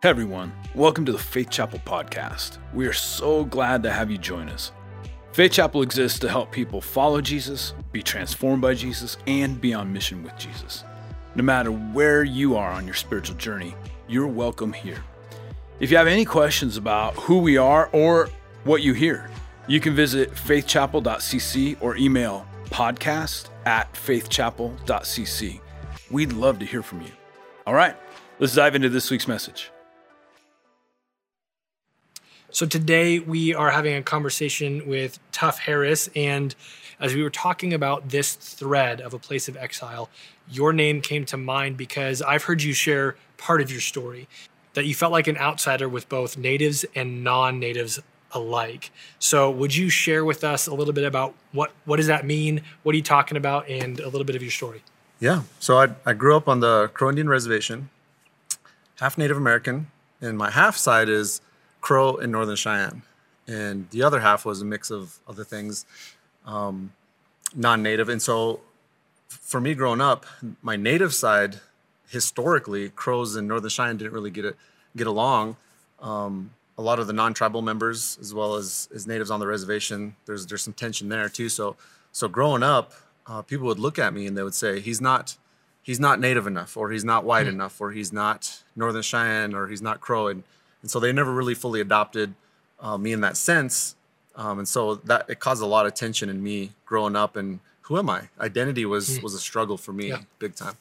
Hey everyone, welcome to the Faith Chapel podcast. We are so glad to have you join us. Faith Chapel exists to help people follow Jesus, be transformed by Jesus, and be on mission with Jesus. No matter where you are on your spiritual journey, you're welcome here. If you have any questions about who we are or what you hear, you can visit faithchapel.cc or email podcast at faithchapel.cc. We'd love to hear from you. All right, let's dive into this week's message. So today we are having a conversation with Tuff Harris, and as we were talking about this thread of a place of exile, your name came to mind because I've heard you share part of your story that you felt like an outsider with both natives and non-natives alike. So would you share with us a little bit about what what does that mean? What are you talking about, and a little bit of your story? Yeah. So I, I grew up on the Crow Indian Reservation, half Native American, and my half side is Crow and Northern Cheyenne, and the other half was a mix of other things, um, non-native. And so, for me growing up, my native side, historically, Crows and Northern Cheyenne didn't really get it, get along. Um, a lot of the non-tribal members, as well as as natives on the reservation, there's there's some tension there too. So so growing up, uh, people would look at me and they would say, "He's not." He's not native enough, or he's not white mm-hmm. enough, or he's not Northern Cheyenne, or he's not Crow, and and so they never really fully adopted uh, me in that sense. Um, and so that it caused a lot of tension in me growing up. And who am I? Identity was mm. was a struggle for me, yeah. big time,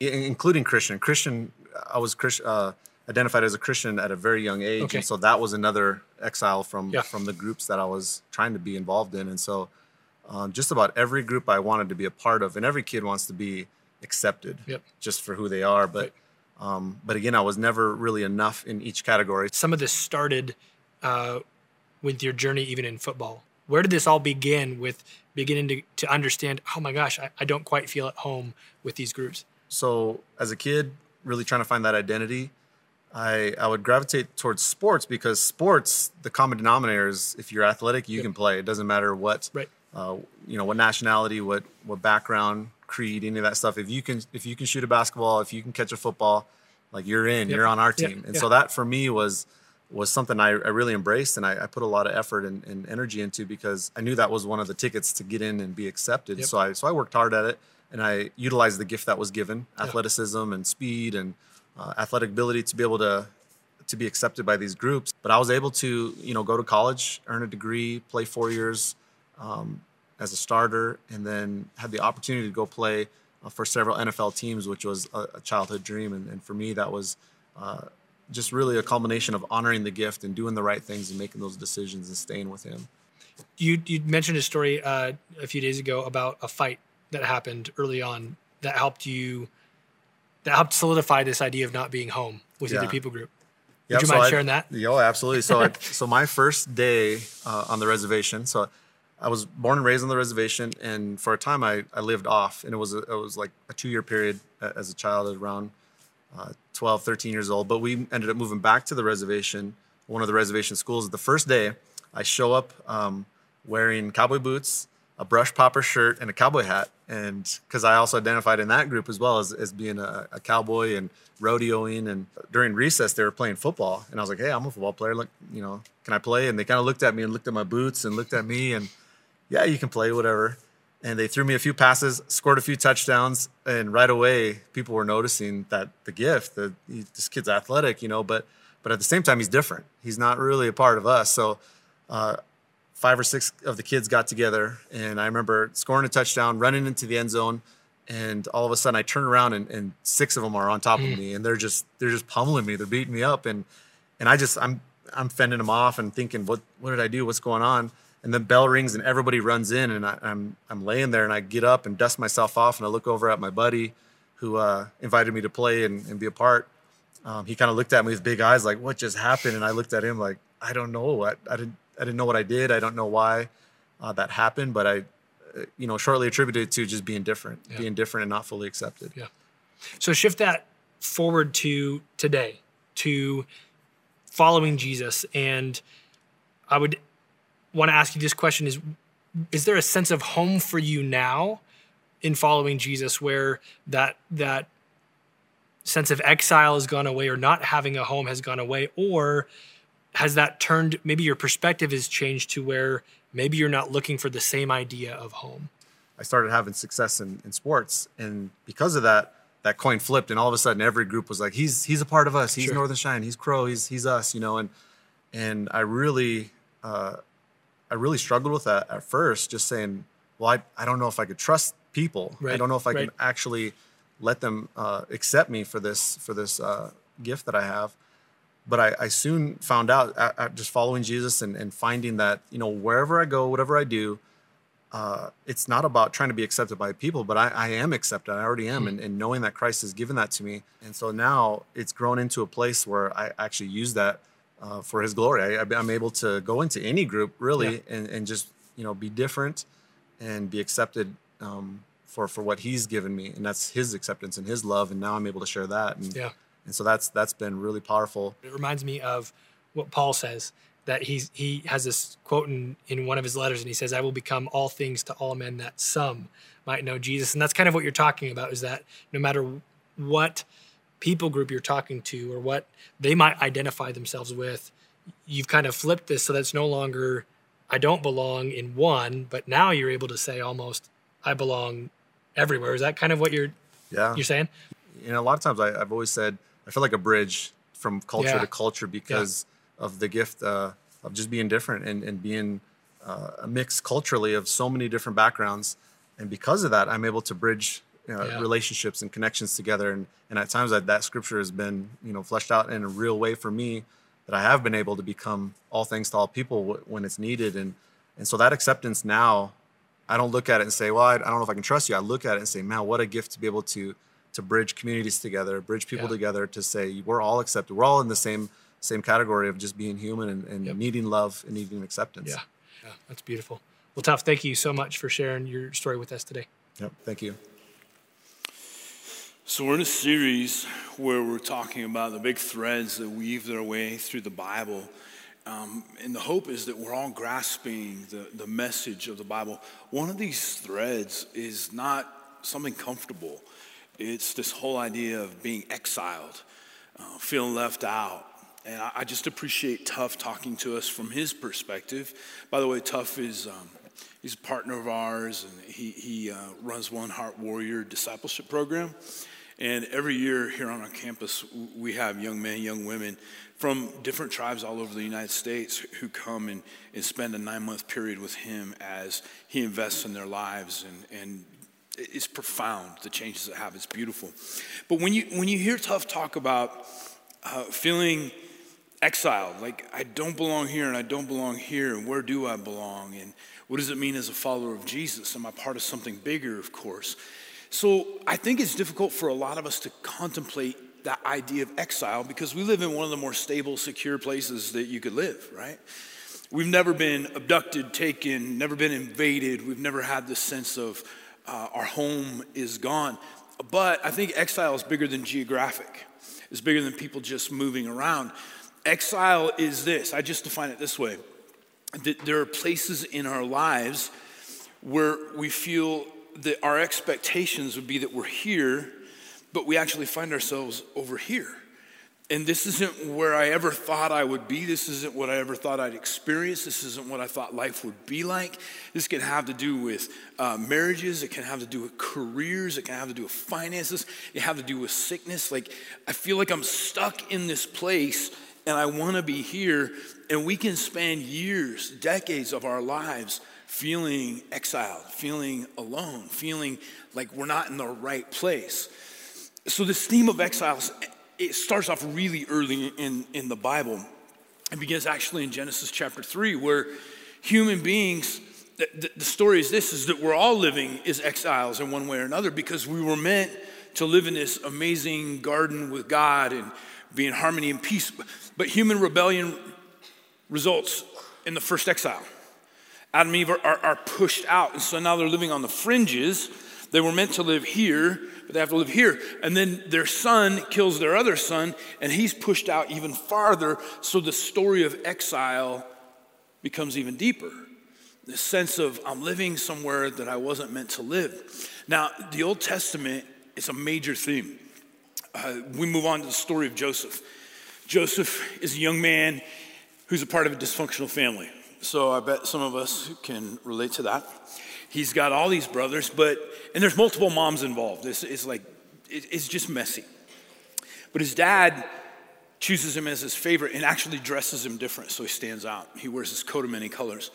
I- including Christian. Christian, I was Christian, uh, identified as a Christian at a very young age, okay. and so that was another exile from yeah. from the groups that I was trying to be involved in. And so, um, just about every group I wanted to be a part of, and every kid wants to be accepted yep. just for who they are, but. Right um, but again, I was never really enough in each category. Some of this started uh, with your journey, even in football. Where did this all begin with beginning to, to understand, oh my gosh, I, I don't quite feel at home with these groups? So, as a kid, really trying to find that identity, I, I would gravitate towards sports because sports, the common denominator is if you're athletic, you yep. can play. It doesn't matter what, right. Uh, you know, what nationality, what what background, creed, any of that stuff. If you can if you can shoot a basketball, if you can catch a football, like you're in, yep. you're on our team. Yep. And so that for me was was something I, I really embraced and I, I, put a lot of effort and, and, energy into because I knew that was one of the tickets to get in and be accepted. Yep. So I so I worked hard at it and I utilized the gift that was given, athleticism and speed and uh, athletic ability to be able to to be accepted by these groups. But I was able to, you know, go to college, earn a degree, play four years, um, as a starter, and then had the opportunity to go play uh, for several NFL teams, which was a, a childhood dream. And, and, for me, that was uh, just really a culmination of honoring the gift and doing the right things and making those decisions and staying with him. You you mentioned a story uh, a few days ago about a fight that happened early on that helped you that helped solidify this idea of not being home with yeah. people group. Would yep, you mind so sharing I, that? Yeah, absolutely. So, I, so my first day uh, on the reservation. So I was born and raised on the reservation, and for a time I, I lived off, and it was a, it was like a two year period as a child, around uh, 12, 13 years old. But we ended up moving back to the reservation, one of the reservation schools. The first day, I show up um, wearing cowboy boots, a brush popper shirt, and a cowboy hat, and because I also identified in that group as well as, as being a, a cowboy and rodeoing. And during recess, they were playing football, and I was like, "Hey, I'm a football player. Look, you know, can I play?" And they kind of looked at me and looked at my boots and looked at me and yeah, you can play whatever. And they threw me a few passes, scored a few touchdowns, and right away people were noticing that the gift, that this kid's athletic, you know, but but at the same time he's different. He's not really a part of us. So uh, five or six of the kids got together, and I remember scoring a touchdown, running into the end zone, and all of a sudden I turn around and, and six of them are on top mm. of me, and they're just they're just pummeling me, they're beating me up, and and I just I'm I'm fending them off and thinking, what what did I do? What's going on? And the bell rings and everybody runs in and I, am I'm, I'm laying there and I get up and dust myself off and I look over at my buddy who uh, invited me to play and, and be a part. Um, he kind of looked at me with big eyes like, "What just happened?" And I looked at him like, "I don't know. I, I didn't I didn't know what I did. I don't know why uh, that happened, but I, uh, you know, shortly attributed to just being different, yeah. being different and not fully accepted." Yeah. So shift that forward to today, to following Jesus, and I would want to ask you this question is is there a sense of home for you now in following Jesus where that that sense of exile has gone away or not having a home has gone away? Or has that turned, maybe your perspective has changed to where maybe you're not looking for the same idea of home? I started having success in, in sports. And because of that, that coin flipped and all of a sudden every group was like, he's, he's a part of us. He's Sure. Northern Cheyenne. He's Crow. He's, he's us, you know? And, and I really, uh, I really struggled with that at first, just saying, well, I, I don't know if I could trust people. I don't know if I right. can actually let them uh, accept me for this, for this uh, gift that I have. But I, I soon found out, just following Jesus and, and finding that, you know, wherever I go, whatever I do, uh, it's not about trying to be accepted by people, but I, I am accepted. I already am. And, and knowing that Christ has given that to me. And so now it's grown into a place where I actually use that uh, for his glory. I, I'm able to go into any group really and, and just, you know, be different and be accepted um, for, for what he's given me. And that's his acceptance and his love. And now I'm able to share that. And, Yeah. and so that's, that's been really powerful. It reminds me of what Paul says that he's he has this quote in, in one of his letters and he says, I will become all things to all men that some might know Jesus. And that's kind of what you're talking about is that no matter what people group you're talking to or what they might identify themselves with, you've kind of flipped this so that's no longer I don't belong in one, but now you're able to say almost I belong everywhere. Is that kind of what you're Yeah. you're saying? you know, a lot of times I, I've always said I feel like a bridge from culture Yeah. to culture because of the gift uh, of just being different and, and being uh, a mix culturally of so many different backgrounds. And because of that, I'm able to bridge uh, Yeah. relationships and connections together. And, and at times that, that scripture has been, you know, fleshed out in a real way for me that I have been able to become all things to all people w- when it's needed. And, and so that acceptance now, I don't look at it and say, well, I, I don't know if I can trust you. I look at it and say, man, what a gift to be able to to bridge communities together, bridge people Yeah. together to say we're all accepted. We're all in the same same category of just being human and, and Yep. needing love and needing acceptance. Yeah. Yeah. That's beautiful. Well, Tuff, thank you so much for sharing your story with us today. Yep. Thank you. So, we're in a series where we're talking about the big threads that weave their way through the Bible. Um, and the hope is that we're all grasping the, the message of the Bible. One of these threads is not something comfortable, it's this whole idea of being exiled, uh, feeling left out. And I, I just appreciate Tuff talking to us from his perspective. By the way, Tuff is. Um, He's a partner of ours, and he, he uh, runs One Heart Warrior discipleship program. And every year here on our campus, we have young men, young women from different tribes all over the United States who come and, and spend a nine month period with him as he invests in their lives. And, and it's profound, the changes that have. It's beautiful. But when you, when you hear Tuff talk about uh, feeling exiled, like I don't belong here and I don't belong here, and where do I belong? And what does it mean as a follower of Jesus? Am I part of something bigger, of course? So I think it's difficult for a lot of us to contemplate that idea of exile because we live in one of the more stable, secure places that you could live, right? We've never been abducted, taken, never been invaded. We've never had this sense of uh, our home is gone. But I think exile is bigger than geographic, it's bigger than people just moving around. Exile is this I just define it this way that there are places in our lives where we feel that our expectations would be that we're here, but we actually find ourselves over here. And this isn't where I ever thought I would be. This isn't what I ever thought I'd experience. This isn't what I thought life would be like. This can have to do with uh, marriages. It can have to do with careers. It can have to do with finances. It have to do with sickness. Like, I feel like I'm stuck in this place and I want to be here. And we can spend years, decades of our lives feeling exiled, feeling alone, feeling like we're not in the right place. So, this theme of exiles, it starts off really early in, in the Bible. It begins actually in Genesis chapter 3, where human beings, the, the- the story is this, is that we're all living as exiles in one way or another because we were meant to live in this amazing garden with God and be in harmony and peace. But human rebellion results in the first exile. Adam and Eve are, are, are pushed out. And so now they're living on the fringes. They were meant to live here, but they have to live here. And then their son kills their other son, and he's pushed out even farther. So the story of exile becomes even deeper. The sense of I'm living somewhere that I wasn't meant to live. Now, the Old Testament is a major theme. uh, we move on to the story of Joseph. Joseph is a young man who's a part of a dysfunctional family. So I bet some of us can relate to that. He's got all these brothers, but, and there's multiple moms involved. It's, it's like, it, it's just messy. But his dad chooses him as his favorite and actually dresses him different so he stands out. He wears his coat of many colors.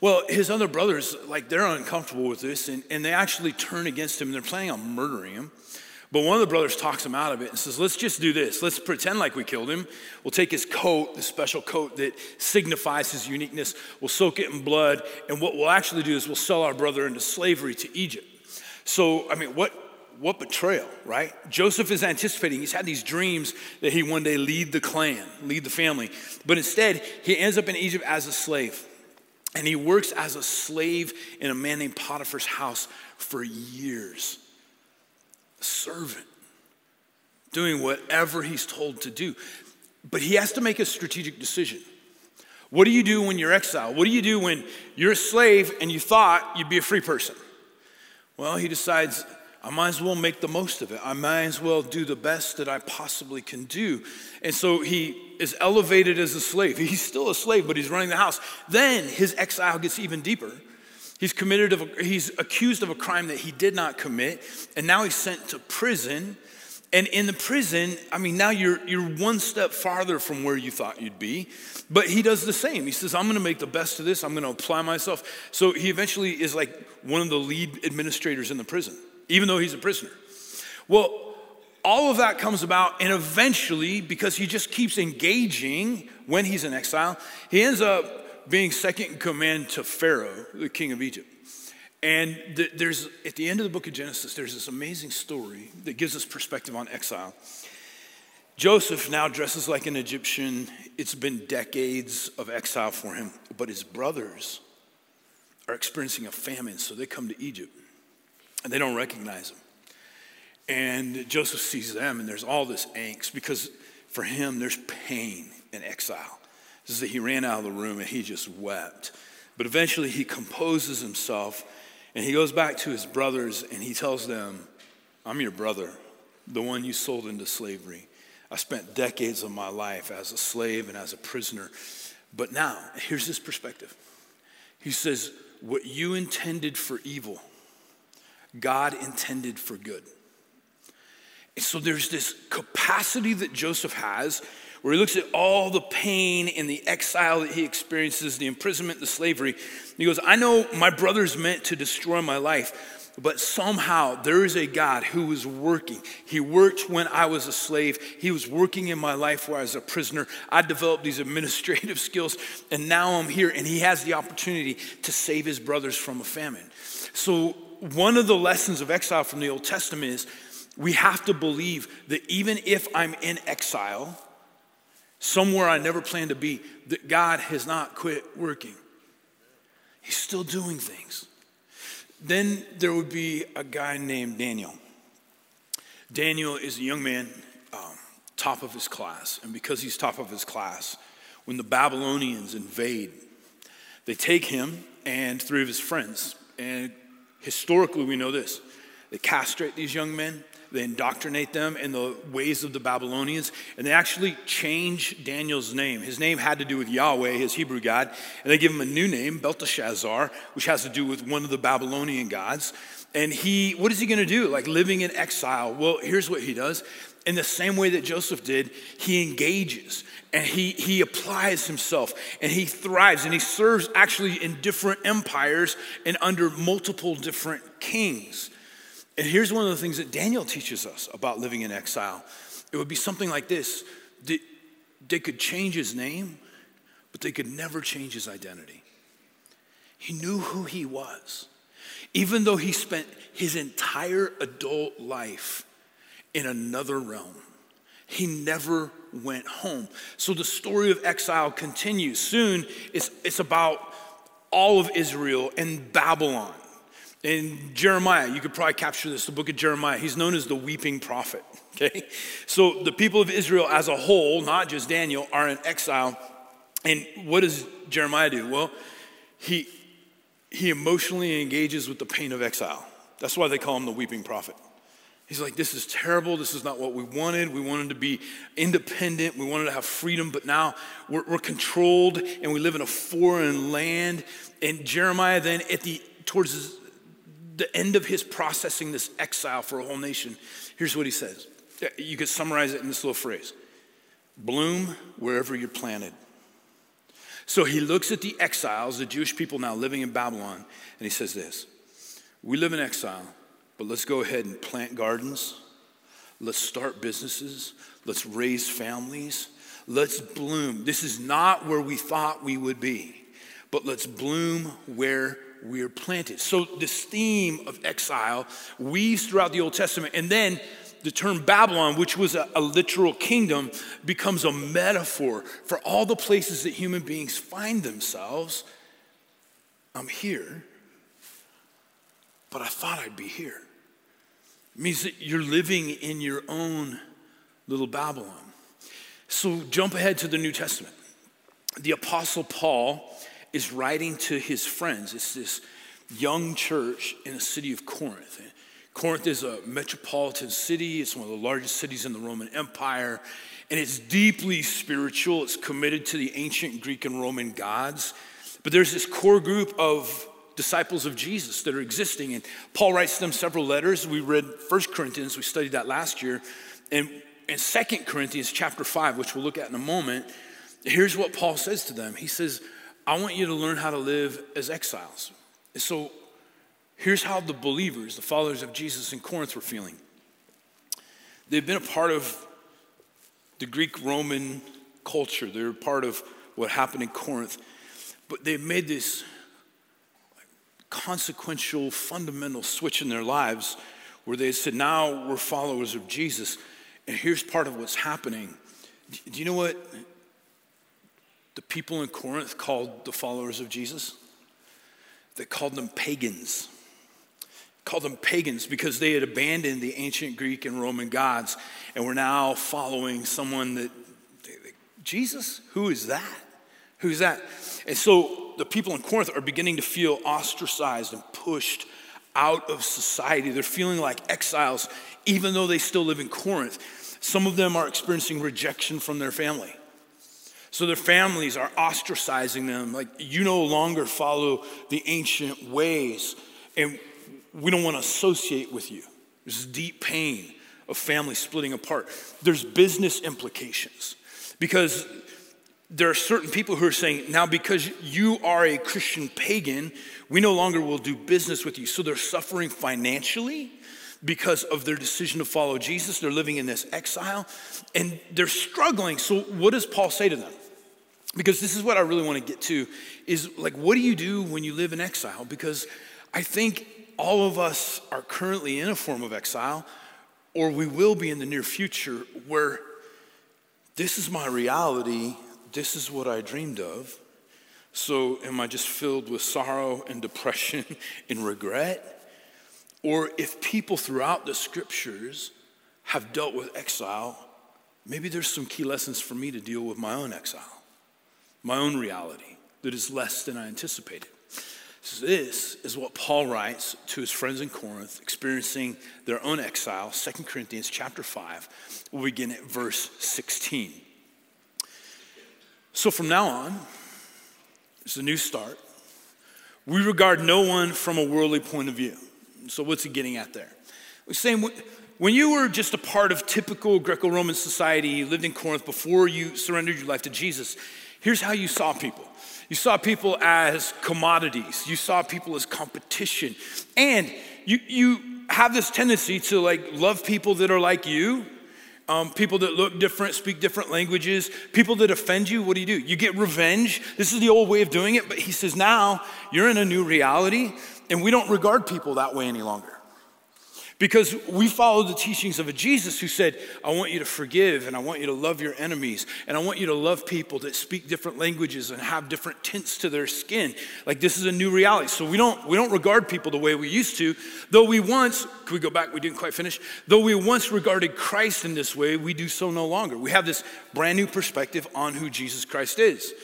Well, his other brothers, like, they're uncomfortable with this and, and they actually turn against him. And they're planning on murdering him. But one of the brothers talks him out of it and says, Let's just do this. Let's pretend like we killed him. We'll take his coat, the special coat that signifies his uniqueness. We'll soak it in blood. And what we'll actually do is we'll sell our brother into slavery to Egypt. So, I mean, what, what betrayal, right? Joseph is anticipating, he's had these dreams that he one day lead the clan, lead the family. But instead, he ends up in Egypt as a slave. And he works as a slave in a man named Potiphar's house for years servant, doing whatever he's told to do. But he has to make a strategic decision. What do you do when you're exiled? What do you do when you're a slave and you thought you'd be a free person? Well, he decides, I might as well make the most of it. I might as well do the best that I possibly can do. And so he is elevated as a slave. He's still a slave, but he's running the house. Then his exile gets even deeper He's committed of a, he's accused of a crime that he did not commit, and now he's sent to prison. And in the prison, I mean, now you're you're one step farther from where you thought you'd be. But he does the same. He says, "I'm going to make the best of this. I'm going to apply myself." So he eventually is like one of the lead administrators in the prison, even though he's a prisoner. Well, all of that comes about, and eventually, because he just keeps engaging when he's in exile, he ends up being second in command to Pharaoh, the king of Egypt. And there's, at the end of the book of Genesis, there's this amazing story that gives us perspective on exile. Joseph now dresses like an Egyptian. It's been decades of exile for him, but his brothers are experiencing a famine, so they come to Egypt and they don't recognize him. And Joseph sees them, and there's all this angst because for him, there's pain in exile is that he ran out of the room and he just wept. But eventually he composes himself and he goes back to his brothers and he tells them, I'm your brother, the one you sold into slavery. I spent decades of my life as a slave and as a prisoner. But now, here's his perspective. He says, What you intended for evil, God intended for good. And so there's this capacity that Joseph has where he looks at all the pain and the exile that he experiences, the imprisonment, the slavery. He goes, I know my brothers meant to destroy my life, but somehow there is a God who is working. He worked when I was a slave, He was working in my life where I was a prisoner. I developed these administrative skills, and now I'm here, and He has the opportunity to save His brothers from a famine. So, one of the lessons of exile from the Old Testament is we have to believe that even if I'm in exile, somewhere I never planned to be, that God has not quit working. He's still doing things. Then there would be a guy named Daniel. Daniel is a young man, um, top of his class. And because he's top of his class, when the Babylonians invade, they take him and three of his friends. And historically, we know this they castrate these young men they indoctrinate them in the ways of the Babylonians, and they actually change Daniel's name. His name had to do with Yahweh, his Hebrew God, and they give him a new name, Belteshazzar, which has to do with one of the Babylonian gods. And he, what is he going to do? Like living in exile. Well, here's what he does. In the same way that Joseph did, he engages and he, he applies himself and he thrives and he serves actually in different empires and under multiple different kings. And here's one of the things that Daniel teaches us about living in exile it would be something like this they, could change his name, but they could never change his identity. He knew who he was, even though he spent his entire adult life in another realm. He never went home. So the story of exile continues. Soon it's, it's about all of Israel and Babylon. In Jeremiah, you could probably capture this, the book of Jeremiah. He's known as the weeping prophet, okay? So the people of Israel as a whole, not just Daniel, are in exile. And what does Jeremiah do? Well, he, he emotionally engages with the pain of exile. That's why they call him the weeping prophet. He's like, this is terrible. This is not what we wanted. We wanted to be independent. We wanted to have freedom, but now we're, we're controlled and we live in a foreign land. And Jeremiah then at the towards the end of his processing this exile for a whole nation, here's what he says. You could summarize it in this little phrase. Bloom wherever you're planted. So he looks at the exiles, the Jewish people now living in Babylon, and he says this We live in exile, but let's go ahead and plant gardens. Let's start businesses. Let's raise families. Let's bloom. This is not where we thought we would be, but let's bloom where we're planted. So, this theme of exile weaves throughout the Old Testament. And then the term Babylon, which was a, a, literal kingdom, becomes a metaphor for all the places that human beings find themselves. I'm here, but I thought I'd be here. It means that you're living in your own little Babylon. So jump ahead to the New Testament. The Apostle Paul is writing to his friends. It's this young church in the city of Corinth. Corinth is a metropolitan city, it's one of the largest cities in the Roman Empire, and it's deeply spiritual. It's committed to the ancient Greek and Roman gods. But there's this core group of disciples of Jesus that are existing, and Paul writes them several letters. We read First Corinthians, we studied that last year, and in Second Corinthians chapter 5, which we'll look at in a moment, here's what Paul says to them. He says, I want you to learn how to live as exiles. So Here's how the believers, the followers of Jesus in Corinth, were feeling. They've been a part of the Greek Roman culture, they're part of what happened in Corinth, but they've made this consequential, fundamental switch in their lives where they said, Now we're followers of Jesus. And here's part of what's happening. Do you know what the people in Corinth called the followers of Jesus? They called them pagans called them pagans because they had abandoned the ancient Greek and Roman gods and were now following someone that, Jesus? Who is that? Who's that? And so the people in Corinth are beginning to feel ostracized and pushed out of society. They're feeling like exiles, even though they still live in Corinth. Some of them are experiencing rejection from their family. So their families are ostracizing them, like, you no longer follow the ancient ways. And we don't want to associate with you. There's deep pain of family splitting apart. There's business implications because there are certain people who are saying, now because you are a Christian pagan, we no longer will do business with you. So they're suffering financially because of their decision to follow Jesus. They're living in this exile and they're struggling. So, what does Paul say to them? Because this is what I really want to get to is like, what do you do when you live in exile? Because I think all of us are currently in a form of exile, or we will be in the near future, where this is my reality, this is what I dreamed of. So, am I just filled with sorrow and depression and regret? Or if people throughout the scriptures have dealt with exile, maybe there's some key lessons for me to deal with my own exile, my own reality that is less than I anticipated. This is what Paul writes to his friends in Corinth, experiencing their own exile. 2 Corinthians chapter 5. We'll begin at verse 16. So from now on, it's a new start. We regard no one from a worldly point of view. So what's he getting at there? He's saying when you were just a part of typical Greco-Roman society, you lived in Corinth before you surrendered your life to Jesus, here's how you saw people. You saw people as commodities. You saw people as competition. And you, you have this tendency to like love people that are like you, um, people that look different, speak different languages, people that offend you. What do you do? You get revenge. This is the old way of doing it. But he says now you're in a new reality, and we don't regard people that way any longer. Because we follow the teachings of a Jesus who said, I want you to forgive and I want you to love your enemies and I want you to love people that speak different languages and have different tints to their skin. Like this is a new reality. So we don't we don't regard people the way we used to. Though we once, can we go back? We didn't quite finish. Though we once regarded Christ in this way, we do so no longer. We have this brand new perspective on who Jesus Christ is.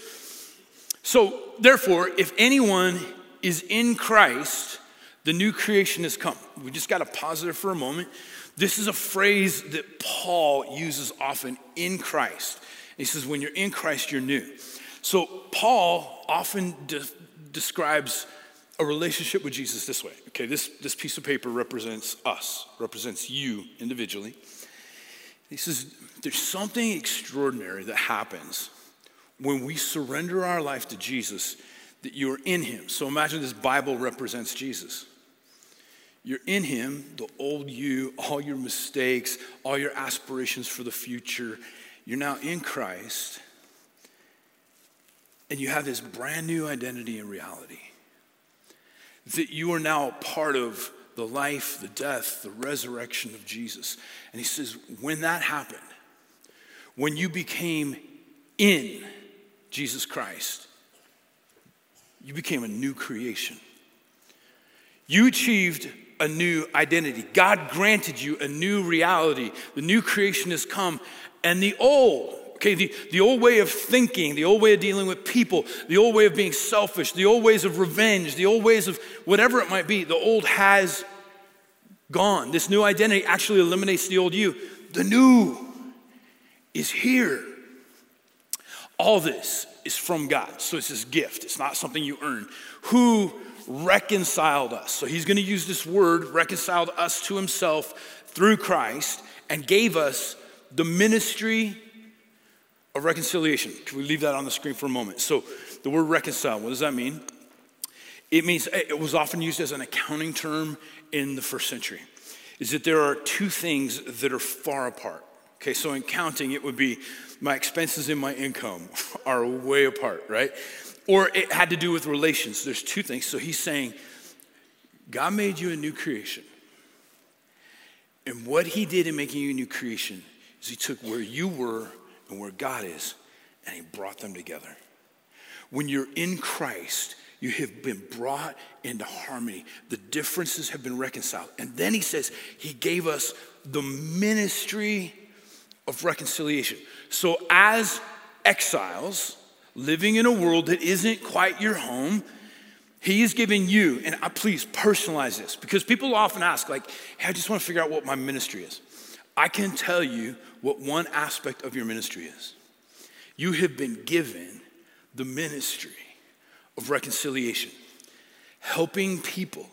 So therefore, if anyone is in Christ, the new creation has come. We just got to pause there for a moment. This is a phrase that Paul uses often in Christ. He says, when you're in Christ, you're new. So, Paul often de- describes a relationship with Jesus this way. Okay, this, this piece of paper represents us, represents you individually. He says, there's something extraordinary that happens when we surrender our life to Jesus that you're in him. So imagine this Bible represents Jesus. You're in him, the old you, all your mistakes, all your aspirations for the future. You're now in Christ, and you have this brand new identity and reality. That you are now part of the life, the death, the resurrection of Jesus. And he says, when that happened, when you became in Jesus Christ, you became a new creation. You achieved a new identity. God granted you a new reality. The new creation has come, and the old, okay, the, the old way of thinking, the old way of dealing with people, the old way of being selfish, the old ways of revenge, the old ways of whatever it might be, the old has gone. This new identity actually eliminates the old you. The new is here. All this is from God. So it's this gift, it's not something you earn. Who reconciled us. So he's going to use this word, reconciled us to himself through Christ, and gave us the ministry of reconciliation. Can we leave that on the screen for a moment? So the word reconcile, what does that mean? It means it was often used as an accounting term in the first century. Is that there are two things that are far apart. Okay, so in counting, it would be my expenses and my income are way apart, right? Or it had to do with relations. There's two things. So he's saying, God made you a new creation. And what he did in making you a new creation is he took where you were and where God is, and he brought them together. When you're in Christ, you have been brought into harmony. The differences have been reconciled. And then he says, He gave us the ministry of reconciliation. So, as exiles, living in a world that isn't quite your home, he is giving you, and I, please personalize this because people often ask, like, hey, I just want to figure out what my ministry is. I can tell you what one aspect of your ministry is. You have been given the ministry of reconciliation, helping people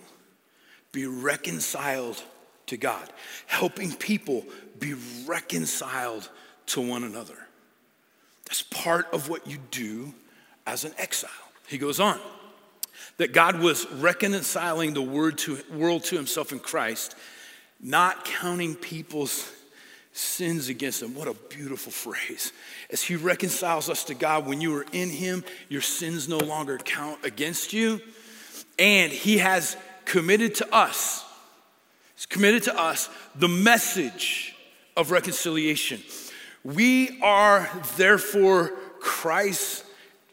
be reconciled to God, helping people be reconciled to one another. Part of what you do as an exile. He goes on that God was reconciling the world to, world to himself in Christ, not counting people's sins against them. What a beautiful phrase. As he reconciles us to God, when you are in him, your sins no longer count against you. And he has committed to us, he's committed to us the message of reconciliation. We are therefore Christ's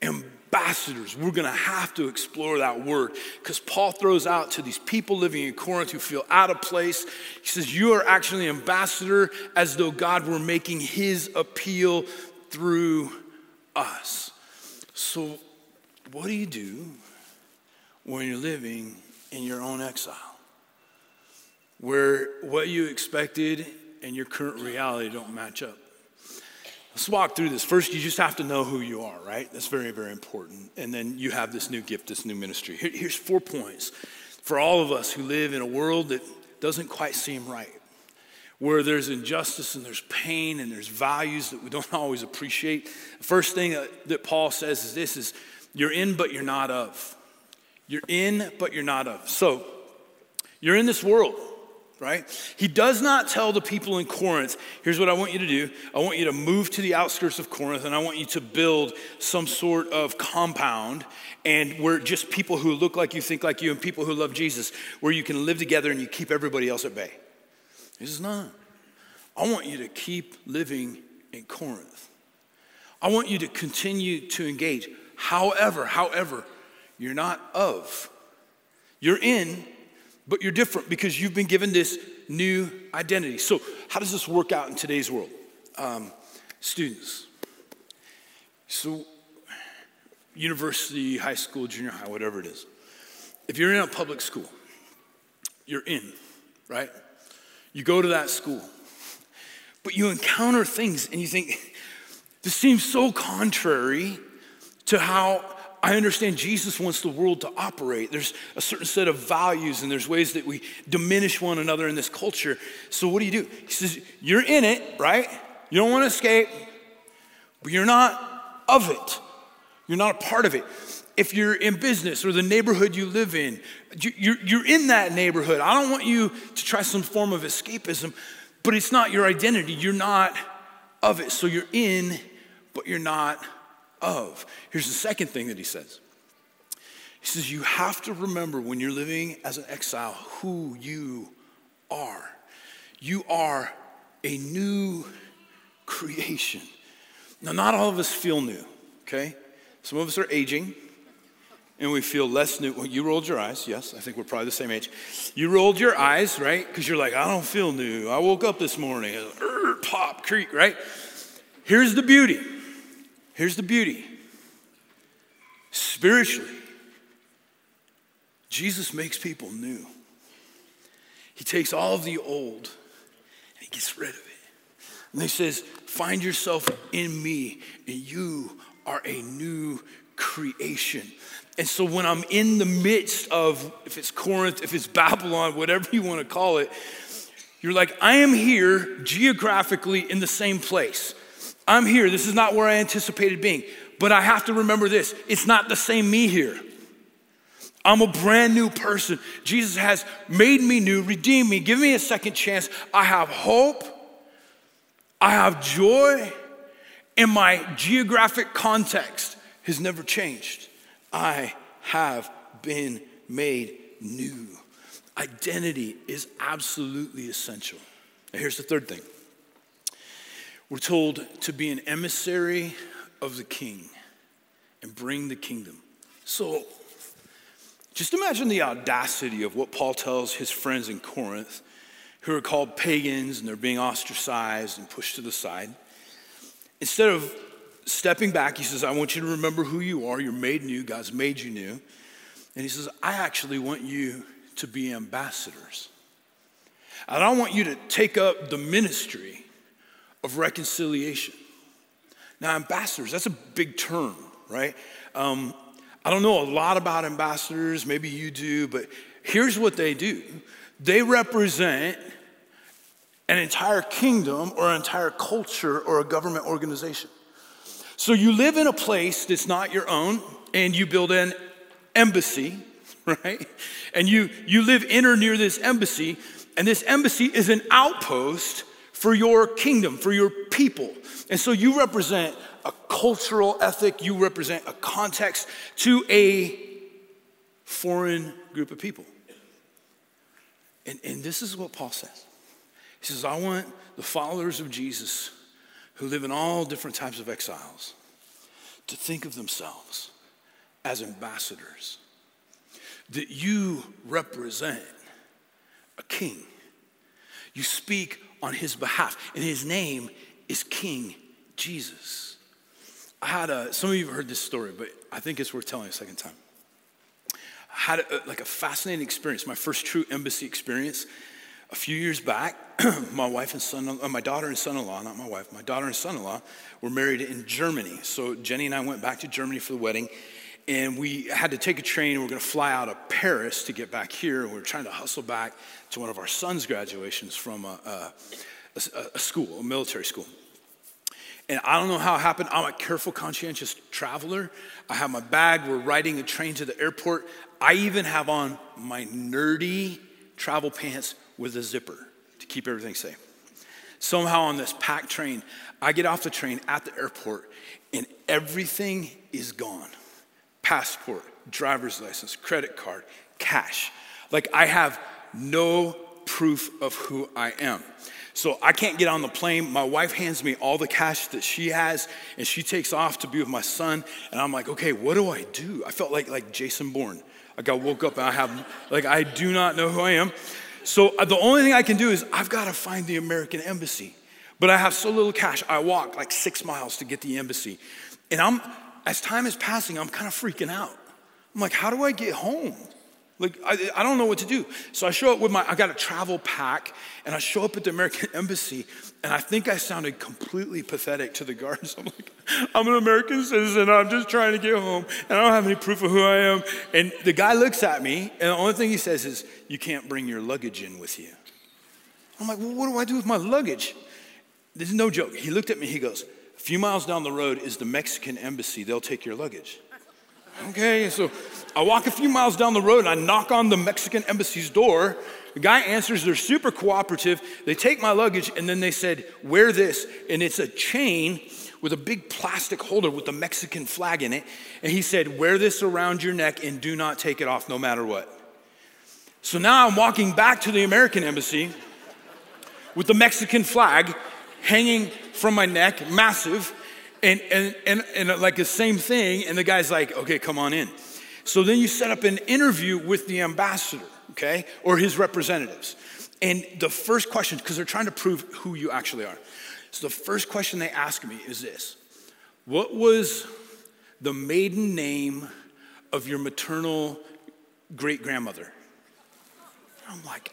ambassadors. We're going to have to explore that word because Paul throws out to these people living in Corinth who feel out of place. He says, You are actually ambassador as though God were making his appeal through us. So, what do you do when you're living in your own exile? Where what you expected and your current reality don't match up. Let's walk through this. First, you just have to know who you are, right? That's very, very important. And then you have this new gift, this new ministry. Here, here's four points for all of us who live in a world that doesn't quite seem right, where there's injustice and there's pain and there's values that we don't always appreciate. The first thing that, that Paul says is this is you're in but you're not of. You're in but you're not of. So, you're in this world right? He does not tell the people in Corinth, here's what I want you to do. I want you to move to the outskirts of Corinth and I want you to build some sort of compound and where just people who look like you, think like you, and people who love Jesus, where you can live together and you keep everybody else at bay. He says, no. I want you to keep living in Corinth. I want you to continue to engage. However, however, you're not of. You're in, but you're different because you've been given this new identity. So, how does this work out in today's world? Um, students. So, university, high school, junior high, whatever it is. If you're in a public school, you're in, right? You go to that school, but you encounter things and you think, this seems so contrary to how I understand Jesus wants the world to operate. There's a certain set of values and there's ways that we diminish one another in this culture. So, what do you do? He says, You're in it, right? You don't want to escape, but you're not of it. You're not a part of it. If you're in business or the neighborhood you live in, you're, in that neighborhood. I don't want you to try some form of escapism, but it's not your identity. You're not of it. So you're in, but you're not of. Here's the second thing that he says He says, You have to remember when you're living as an exile who you are. You are a new creation. Now, not all of us feel new, okay? Some of us are aging and we feel less new. Well, you rolled your eyes. Yes, I think we're probably the same age. You rolled your eyes, right? Because you're like, I don't feel new. I woke up this morning, er, pop, creak, right? Here's the beauty Here's the beauty spiritually, Jesus makes people new. He takes all of the old and he gets rid of it. And he says, Find yourself in me, and you are a new creation. And so when I'm in the midst of, if it's Corinth, if it's Babylon, whatever you want to call it, you're like, I am here geographically in the same place. I'm here. This is not where I anticipated being. But I have to remember this it's not the same me here. I'm a brand new person. Jesus has made me new, redeemed me, given me a second chance. I have hope. I have joy. And my geographic context has never changed. I have been made new. Identity is absolutely essential. Now, here's the third thing we're told to be an emissary of the king and bring the kingdom. So just imagine the audacity of what Paul tells his friends in Corinth who are called pagans and they're being ostracized and pushed to the side. Instead of stepping back, he says, I want you to remember who you are. You're made new. God's made you new. And he says, I actually want you to be ambassadors. And I want you to take up the ministry of reconciliation. Now, ambassadors, that's a big term, right? Um, I don't know a lot about ambassadors, maybe you do, but here's what they do they represent an entire kingdom or an entire culture or a government organization. So you live in a place that's not your own and you build an embassy, right? And you, you live in or near this embassy, and this embassy is an outpost for your kingdom, for your people. And so you represent a cultural ethic, you represent a context to a foreign group of people. And, and this is what Paul says. He says, I want the followers of Jesus who live in all different types of exiles to think of themselves as ambassadors, that you represent a king. You speak on his behalf, and his name is King Jesus. I had a, some of you have heard this story, but I think it's worth telling a second time. I had a, like a fascinating experience, my first true embassy experience. A few years back, my wife and son, uh, my daughter and son-in-law, not my wife, my daughter and son-in-law were married in Germany. So Jenny and I went back to Germany for the wedding, and we had to take a train. and We are going to fly out of Paris to get back here. And we were trying to hustle back to one of our son's graduations from a, a, a school, a military school. And I don't know how it happened. I'm a careful, conscientious traveler. I have my bag. We're riding a train to the airport. I even have on my nerdy travel pants with a zipper to keep everything safe. Somehow on this packed train, I get off the train at the airport and everything is gone passport, driver's license, credit card, cash. Like I have no proof of who I am. So I can't get on the plane. My wife hands me all the cash that she has, and she takes off to be with my son. And I'm like, okay, what do I do? I felt like like Jason Bourne. Like I woke up and I have like I do not know who I am. So uh, the only thing I can do is I've got to find the American embassy. But I have so little cash. I walk like six miles to get the embassy, and I'm as time is passing, I'm kind of freaking out. I'm like, how do I get home? Like, I, I don't know what to do. So I show up with my, I got a travel pack, and I show up at the American Embassy, and I think I sounded completely pathetic to the guards. I'm like, I'm an American citizen, I'm just trying to get home, and I don't have any proof of who I am. And the guy looks at me, and the only thing he says is, You can't bring your luggage in with you. I'm like, Well, what do I do with my luggage? This is no joke. He looked at me, he goes, few miles down the road is the Mexican Embassy, they'll take your luggage. Okay, so I walk a few miles down the road and I knock on the Mexican embassy's door. The guy answers, they're super cooperative. They take my luggage and then they said, Wear this. And it's a chain with a big plastic holder with the Mexican flag in it. And he said, Wear this around your neck and do not take it off no matter what. So now I'm walking back to the American embassy with the Mexican flag hanging from my neck, massive and, and, and, and uh, like the same thing. And the guy's like, okay, come on in. So then you set up an interview with the ambassador, okay, or his representatives. And the first question, because they're trying to prove who you actually are. So the first question they ask me is this What was the maiden name of your maternal great grandmother? I'm like,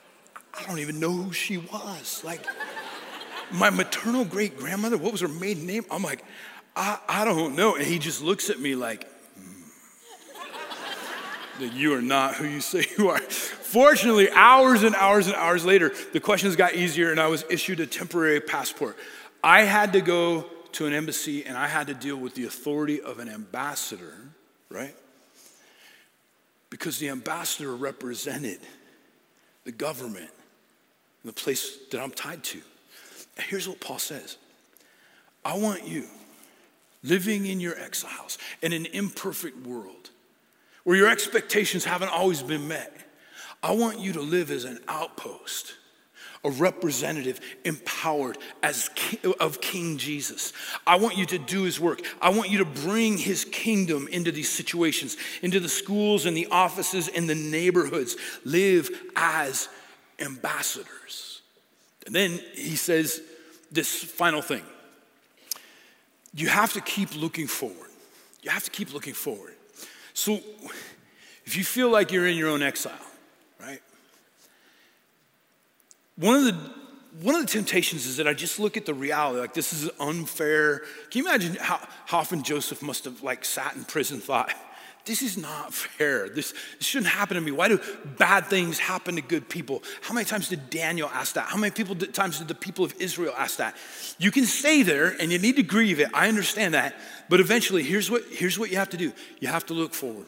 I don't even know who she was. Like, my maternal great grandmother, what was her maiden name? I'm like, I, I don't know. And he just looks at me like, mm, that you are not who you say you are. Fortunately, hours and hours and hours later, the questions got easier and I was issued a temporary passport. I had to go to an embassy and I had to deal with the authority of an ambassador, right? Because the ambassador represented the government, and the place that I'm tied to. Here's what Paul says I want you living in your exiles in an imperfect world where your expectations haven't always been met. I want you to live as an outpost, a representative empowered as of King Jesus. I want you to do his work. I want you to bring his kingdom into these situations, into the schools and the offices and the neighborhoods. Live as ambassadors. And then he says this final thing you have to keep looking forward. You have to keep looking forward. So if you feel like you're in your own exile, right? One of the one of the temptations is that I just look at the reality, like this is unfair. Can you imagine how, how often Joseph must have like sat in prison thought, this is not fair. This, this, shouldn't happen to me. Why do bad things happen to good people? How many times did Daniel ask that? How many people did, times did the people of Israel ask that? You can stay there and you need to grieve it. I understand that. But eventually, here's what, here's what you have to do you have to look forward.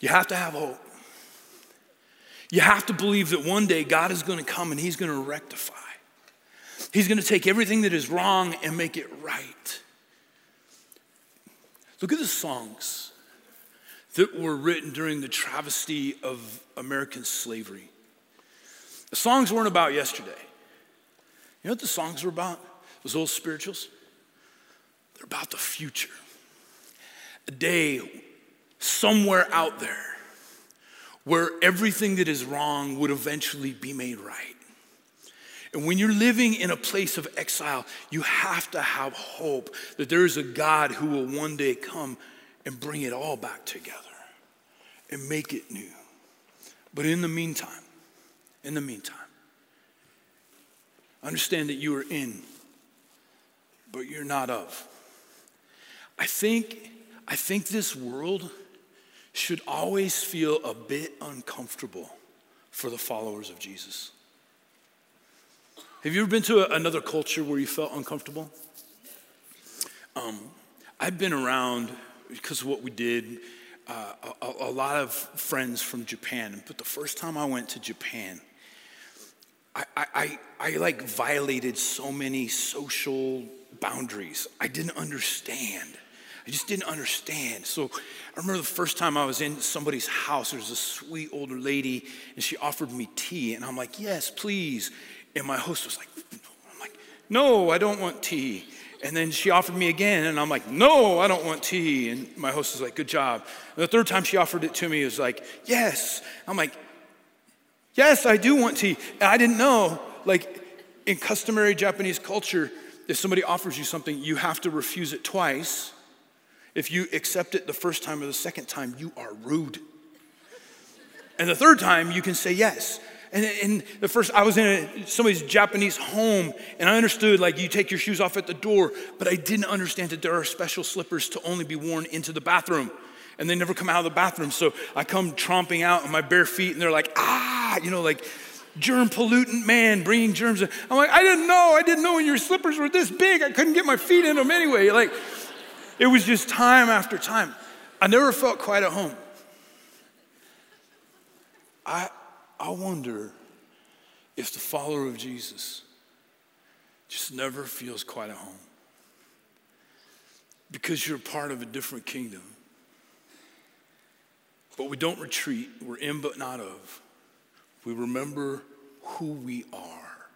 You have to have hope. You have to believe that one day God is going to come and He's going to rectify. He's going to take everything that is wrong and make it right. Look at the songs that were written during the travesty of American slavery. The songs weren't about yesterday. You know what the songs were about? Those old spirituals? They're about the future. A day somewhere out there where everything that is wrong would eventually be made right. And when you're living in a place of exile, you have to have hope that there is a God who will one day come and bring it all back together and make it new. But in the meantime, in the meantime, understand that you are in, but you're not of. I think, I think this world should always feel a bit uncomfortable for the followers of Jesus. Have you ever been to a, another culture where you felt uncomfortable? Um, I've been around because of what we did. Uh, a, a, lot of friends from Japan, but the first time I went to Japan, I, I, I, I like violated so many social boundaries. I didn't understand. I just didn't understand. So I remember the first time I was in somebody's house, there was a sweet older lady, and she offered me tea. And I'm like, yes, please. And my host was like, I'm like, no, I don't want tea. And then she offered me again, and I'm like, no, I don't want tea. And my host was like, good job. And the third time she offered it to me, was like, yes. I'm like, yes, I do want tea. And I didn't know, like, in customary Japanese culture, if somebody offers you something, you have to refuse it twice. If you accept it the first time or the second time, you are rude. And the third time, you can say yes. And, and the first, I was in a, somebody's Japanese home, and I understood like you take your shoes off at the door, but I didn't understand that there are special slippers to only be worn into the bathroom. And they never come out of the bathroom. So I come tromping out on my bare feet, and they're like, ah, you know, like germ pollutant man bringing germs. In. I'm like, I didn't know. I didn't know your slippers were this big. I couldn't get my feet in them anyway. Like, it was just time after time. I never felt quite at home. I, I wonder if the follower of Jesus just never feels quite at home because you're part of a different kingdom. But we don't retreat, we're in but not of. We remember who we are.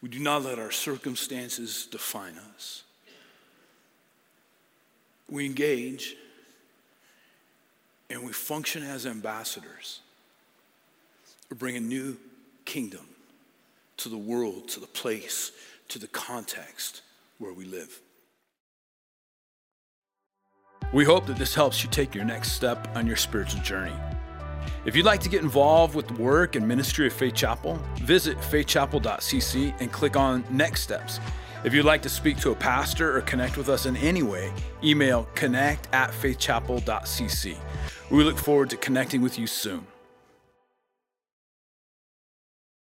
We do not let our circumstances define us. We engage and we function as ambassadors. We bring a new kingdom to the world, to the place, to the context where we live. We hope that this helps you take your next step on your spiritual journey. If you'd like to get involved with the work and ministry of Faith Chapel, visit faithchapel.cc and click on Next Steps. If you'd like to speak to a pastor or connect with us in any way, email connect at faithchapel.cc. We look forward to connecting with you soon.